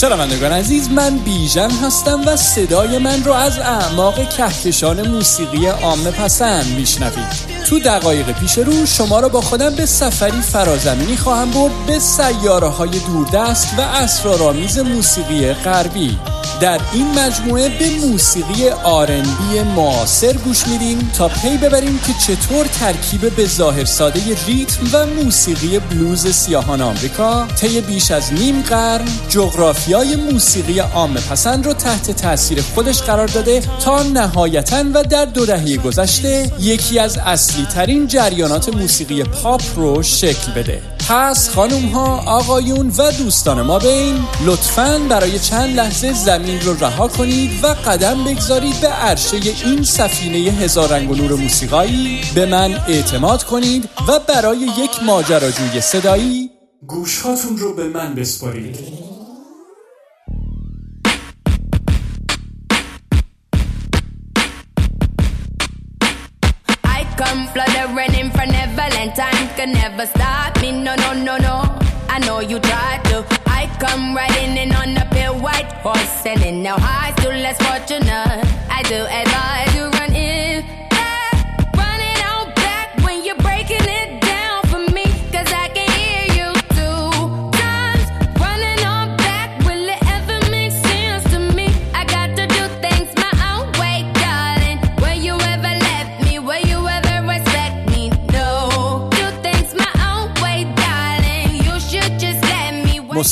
شنوندگان عزیز من بیژن هستم و صدای من رو از اعماق کهکشان موسیقی عام پسند میشنوید. تو دقایق پیش رو شما رو با خودم به سفری فرازمینی خواهم برد به سیاره های دوردست و اسرارآمیز موسیقی غربی. در این مجموعه به موسیقی آرنبی معاصر گوش میدیم تا پی ببریم که چطور ترکیب به ظاهر ساده ریتم و موسیقی بلوز سیاهان آمریکا طی بیش از نیم قرن جغرافیای موسیقی عام پسند رو تحت تاثیر خودش قرار داده تا نهایتا و در دو دهه گذشته یکی از اصلی ترین جریانات موسیقی پاپ رو شکل بده. پس خانوم ها آقایون و دوستان ما بین لطفا برای چند لحظه زمین رو رها کنید و قدم بگذارید به عرشه این سفینه هزار رنگ و نور موسیقایی به من اعتماد کنید و برای یک ماجراجوی صدایی گوشهاتون رو به من بسپارید come fluttering for Neverland. Time can never stop me. No, no, no, no. I know you tried to. Come riding in on a pale white horse, and in now high, still less fortunate. I do advise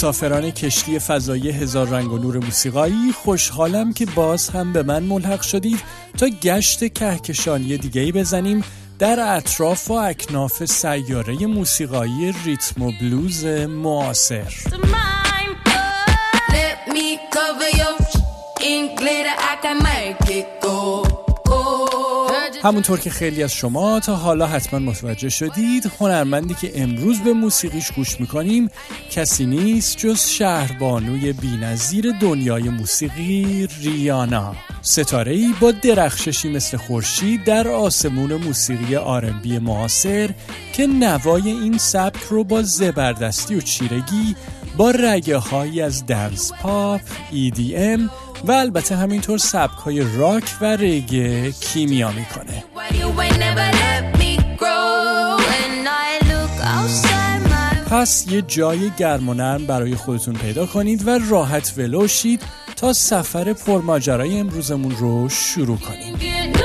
مسافران کشتی فضایی هزار رنگ و نور موسیقایی خوشحالم که باز هم به من ملحق شدید. تا گشت کهکشانی دیگه بزنیم در اطراف و اکناف سیاره موسیقایی ریتم و بلوز معاصر. همونطور که خیلی از شما تا حالا حتما متوجه شدید هنرمندی که امروز به موسیقیش گوش می‌کنیم کسی نیست جز شهربانوی بینظیر دنیای موسیقی ریانا. ستاره ای با درخششی مثل خورشید در آسمون موسیقی آرنبی معاصر که نوای این سبک رو با زبردستی و چیرگی با رگه هایی از دنس پاپ، EDM و البته همینطور سبک های راک و رگه کیمیا می‌کنه. پس یه جای گرم و نرم برای خودتون پیدا کنید و راحت ولوشید تا سفر پرماجرای امروزمون رو شروع کنیم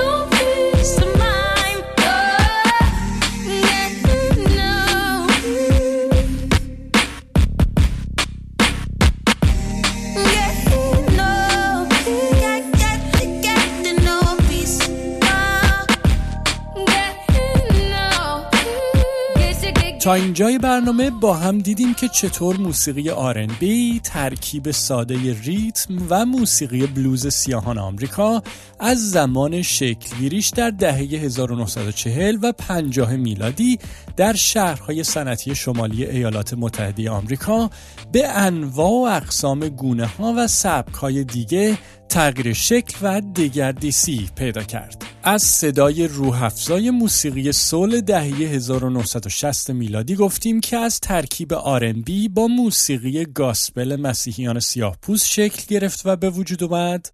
تا اینجای برنامه با هم دیدیم که چطور موسیقی آرنبی ترکیب ساده ریتم و موسیقی بلوز سیاهان آمریکا از زمان شکلگیریش در دهه 1940 و 50 میلادی در شهرهای صنعتی شمالی ایالات متحده آمریکا به انواع و اقسام گونه ها و سبک های دیگه تغییر شکل و دگردیسی پیدا کرد. از صدای روحفزای موسیقی سول دهه 1960 میلادی گفتیم که از ترکیب آرنبی با موسیقی گاسپل مسیحیان سیاه پوست شکل گرفت و به وجود اومد.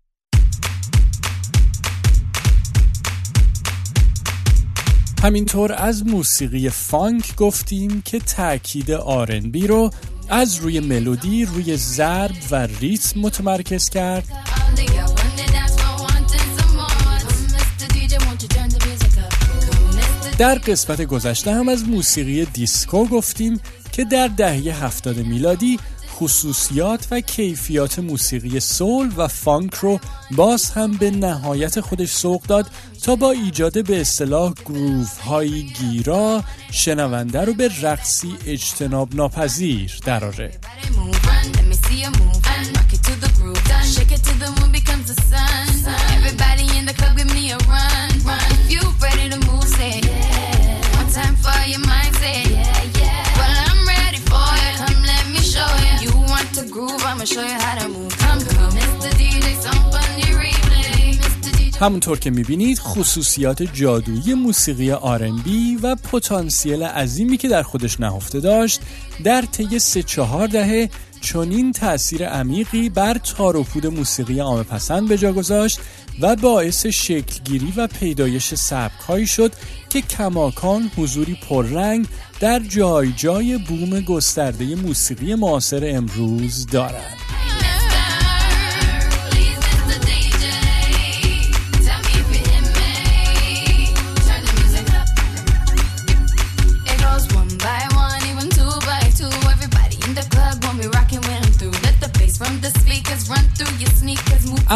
همینطور از موسیقی فانک گفتیم که تاکید R&B رو از روی ملودی روی ضرب و ریتم متمرکز کرد در قسمت گذشته هم از موسیقی دیسکو گفتیم که در دهه 70 میلادی خصوصیات و کیفیات موسیقی soul و فانک رو باز هم به نهایت خودش سوق داد تا با ایجاد به اصطلاح گروف های گیرا شنونده رو به رقصی اجتناب ناپذیر دراره. همونطور که می‌بینید خصوصیات جادویی موسیقی آرنبی و پتانسیل عظیمی که در خودش نهفته داشت در طی سه چهار دهه چنین تاثیر عمیقی بر تار و پود موسیقی عامه پسند به جا گذاشت و باعث شکلگیری و پیدایش سبکهایی شد که کماکان حضوری پررنگ در جای جای بوم گسترده موسیقی معاصر امروز دارند.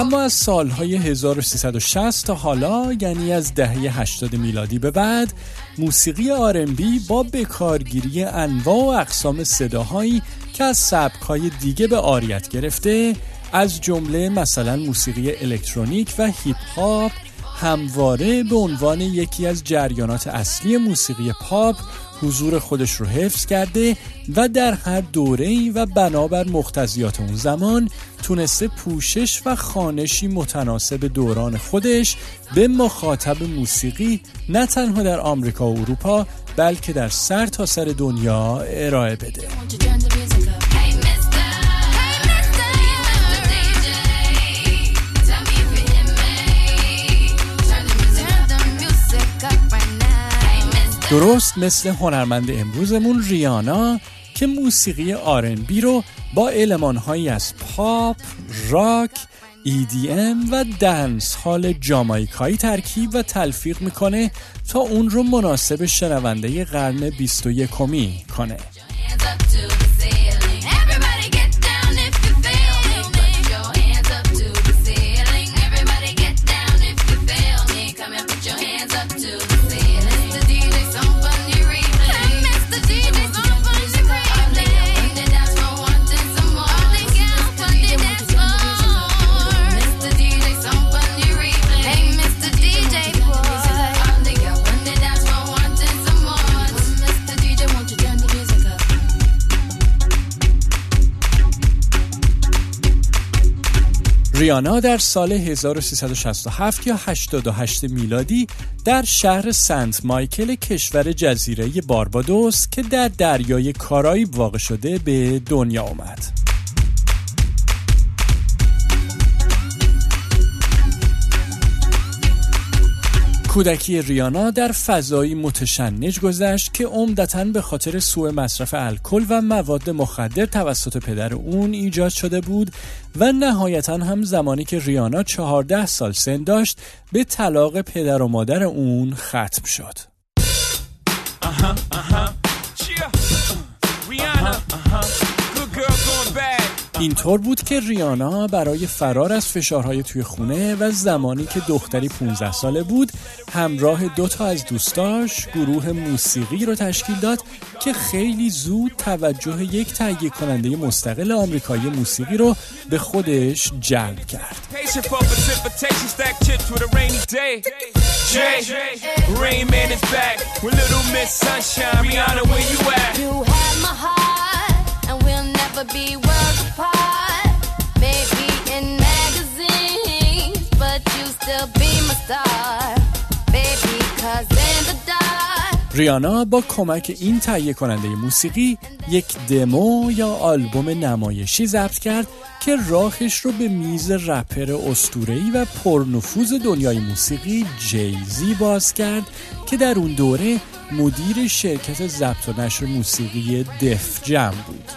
اما از سالهای 1360 تا حالا یعنی از دهه 80 میلادی به بعد موسیقی R&B با بکارگیری انواع و اقسام صداهایی که از سبکهای دیگه به عاریت گرفته از جمله مثلا موسیقی الکترونیک و هیپ هاپ همواره به عنوان یکی از جریانات اصلی موسیقی پاپ حضور خودش رو حفظ کرده و در هر دوره و بنابر مقتضیات اون زمان تونسته پوشش و خانشی متناسب دوران خودش به مخاطب موسیقی نه تنها در آمریکا و اروپا بلکه در سر تا سر دنیا ارائه بده. درست مثل هنرمند امروزمون ریانا که موسیقی آرنبی رو با علمانهایی از پاپ، راک، EDM و دنس حال جامایکایی ترکیب و تلفیق می‌کنه تا اون رو مناسب شنونده قرن 21 کنه. ریانا در سال 1367 یا 88 میلادی در شهر سنت مایکل کشور جزیره باربادوس که در دریای کارائیب واقع شده به دنیا آمد. کودکی ریانا در فضایی متشنج گذشت که عمدتا به خاطر سوء مصرف الکل و مواد مخدر توسط پدر اون ایجاد شده بود و نهایتا هم زمانی که ریانا 14 سال سن داشت به طلاق پدر و مادر اون ختم شد. اینطور بود که ریانا برای فرار از فشارهای توی خونه و زمانی که دختری 15 ساله بود همراه دوتا از دوستاش گروه موسیقی رو تشکیل داد که خیلی زود توجه یک تهیه کننده مستقل آمریکایی موسیقی رو به خودش جلب کرد. ریانا با کمک این تهیه کننده موسیقی یک دمو یا آلبوم نمایشی ضبط کرد که راهش رو به میز رپر استورهی و پرنفوذ دنیای موسیقی جیزی باز کرد که در اون دوره مدیر شرکت ضبط و نشر موسیقی دف جم بود.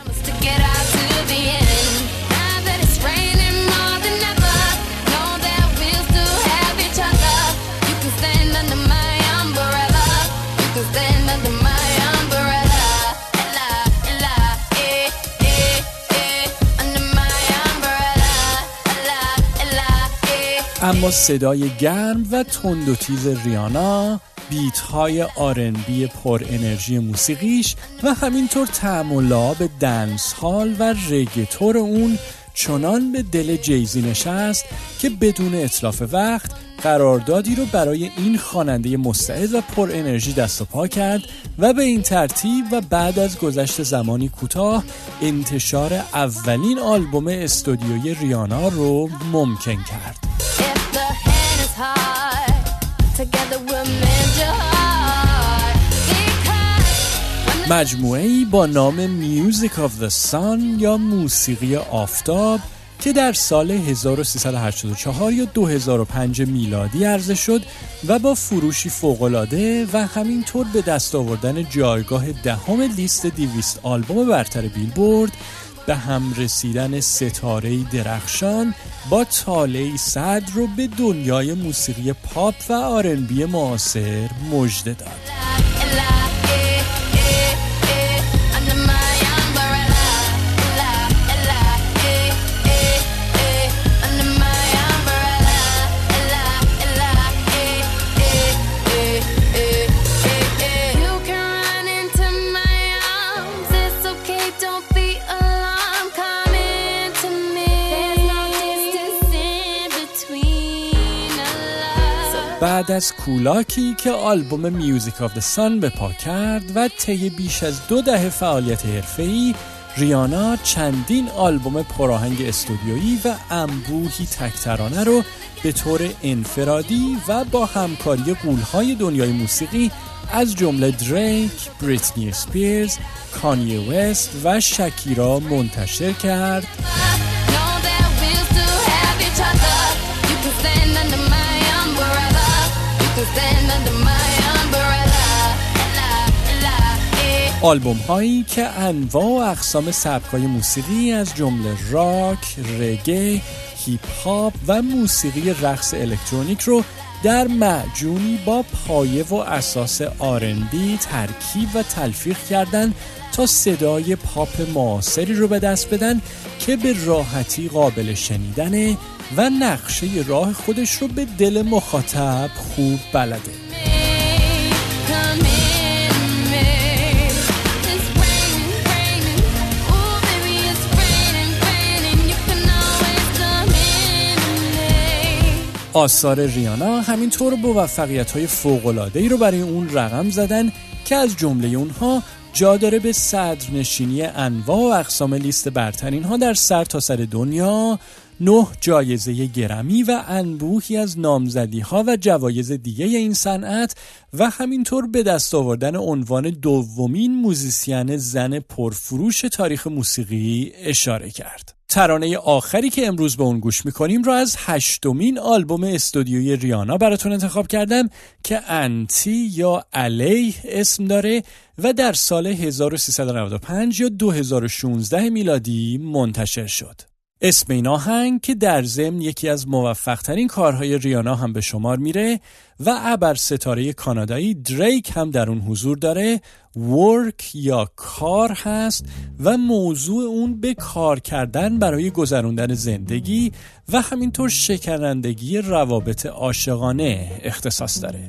اما صدای گرم و تند و تیز ریانا بیت های آرنبی پر انرژی موسیقیش و همینطور تعملاب دنس هال و رگتور اون چنان به دل جیزی نشست که بدون اطلاف وقت قراردادی رو برای این خواننده مستعد و پر انرژی دست و پا کرد و به این ترتیب و بعد از گذشت زمانی کوتاه انتشار اولین آلبوم استودیوی ریانا رو ممکن کرد. مجموعه ای با نام Music of the Sun یا موسیقی آفتاب که در سال 1384 یا 2005 میلادی عرضه شد و با فروشی فوقالعاده و همینطور به دست آوردن جایگاه دهم لیست دیویست آلبوم برتر بیلبورد به هم رسیدن ستاره درخشان با تاله صدر رو به دنیای موسیقی پاپ و آرنبی معاصر مژده داد. بعد از کولاکی که آلبوم Music of the Sun به پا کرد و طی بیش از دو دهه فعالیت حرفه‌ای ریانا چندین آلبوم پرآهنگ استودیویی و انبوهی تک‌ترانه رو به طور انفرادی و با همکاری غول‌های دنیای موسیقی از جمله دریک، بریتنی اسپیرز، کانی وست و شکیرا منتشر کرد. آلبوم هایی که انواع و اقسام سبکای موسیقی از جمله راک، reggae، هیپ هاپ و موسیقی رقص الکترونیک رو در معجونی با پایه و اساس آرندی ترکیب و تلفیق کردند تا صدای پاپ معاصری رو به دست بدن که به راحتی قابل شنیدنه و نقشه راه خودش رو به دل مخاطب خوب بلده. آثار ریانا همینطور موفقیت های ای رو برای اون رقم زدن که از جمله اونها جا داره به صدرنشینی انواع و اقسام لیست برترین ها در سر تا سر دنیا نه جایزه گرمی و انبوهی از نامزدی ها و جوایز دیگه این صنعت و همینطور به دست آوردن عنوان دومین موزیسین زن پرفروش تاریخ موسیقی اشاره کرد. ترانه آخری که امروز به اون گوش می‌کنیم را از هشتمین آلبوم استودیوی ریانا براتون انتخاب کردم که انتی یا علیه اسم داره و در سال 1395 یا 2016 میلادی منتشر شد. اسم این آهنگ که در ضمن یکی از موفقترین کارهای ریانا هم به شمار میره و ابر ستاره کانادایی دریک هم در اون حضور داره ورک یا کار هست و موضوع اون به کار کردن برای گذروندن زندگی و همینطور شکنندگی روابط عاشقانه اختصاص داره.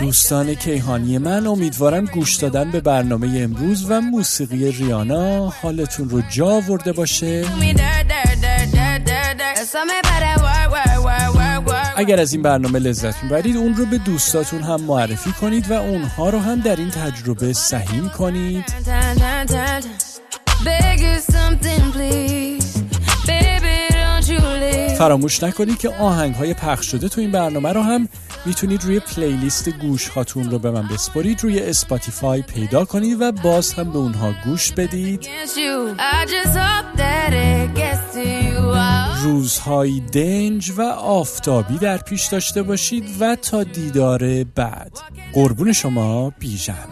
دوستان کیهانی من امیدوارم گوش دادن به برنامه امروز و موسیقی ریانا حالتون رو جا ورده باشه. اگر از این برنامه لذت می‌برید اون رو به دوستاتون هم معرفی کنید و اونها رو هم در این تجربه سهیم کنید. فراموش نکنید که آهنگ های پخش شده تو این برنامه رو هم می‌تونید روی playlist گوش هاتون رو به من بسپرید روی Spotify پیدا کنید و باز هم به اونها گوش بدید. روزهای دنج و آفتابی در پیش داشته باشید و تا دیدار بعد. قربون شما بیژن.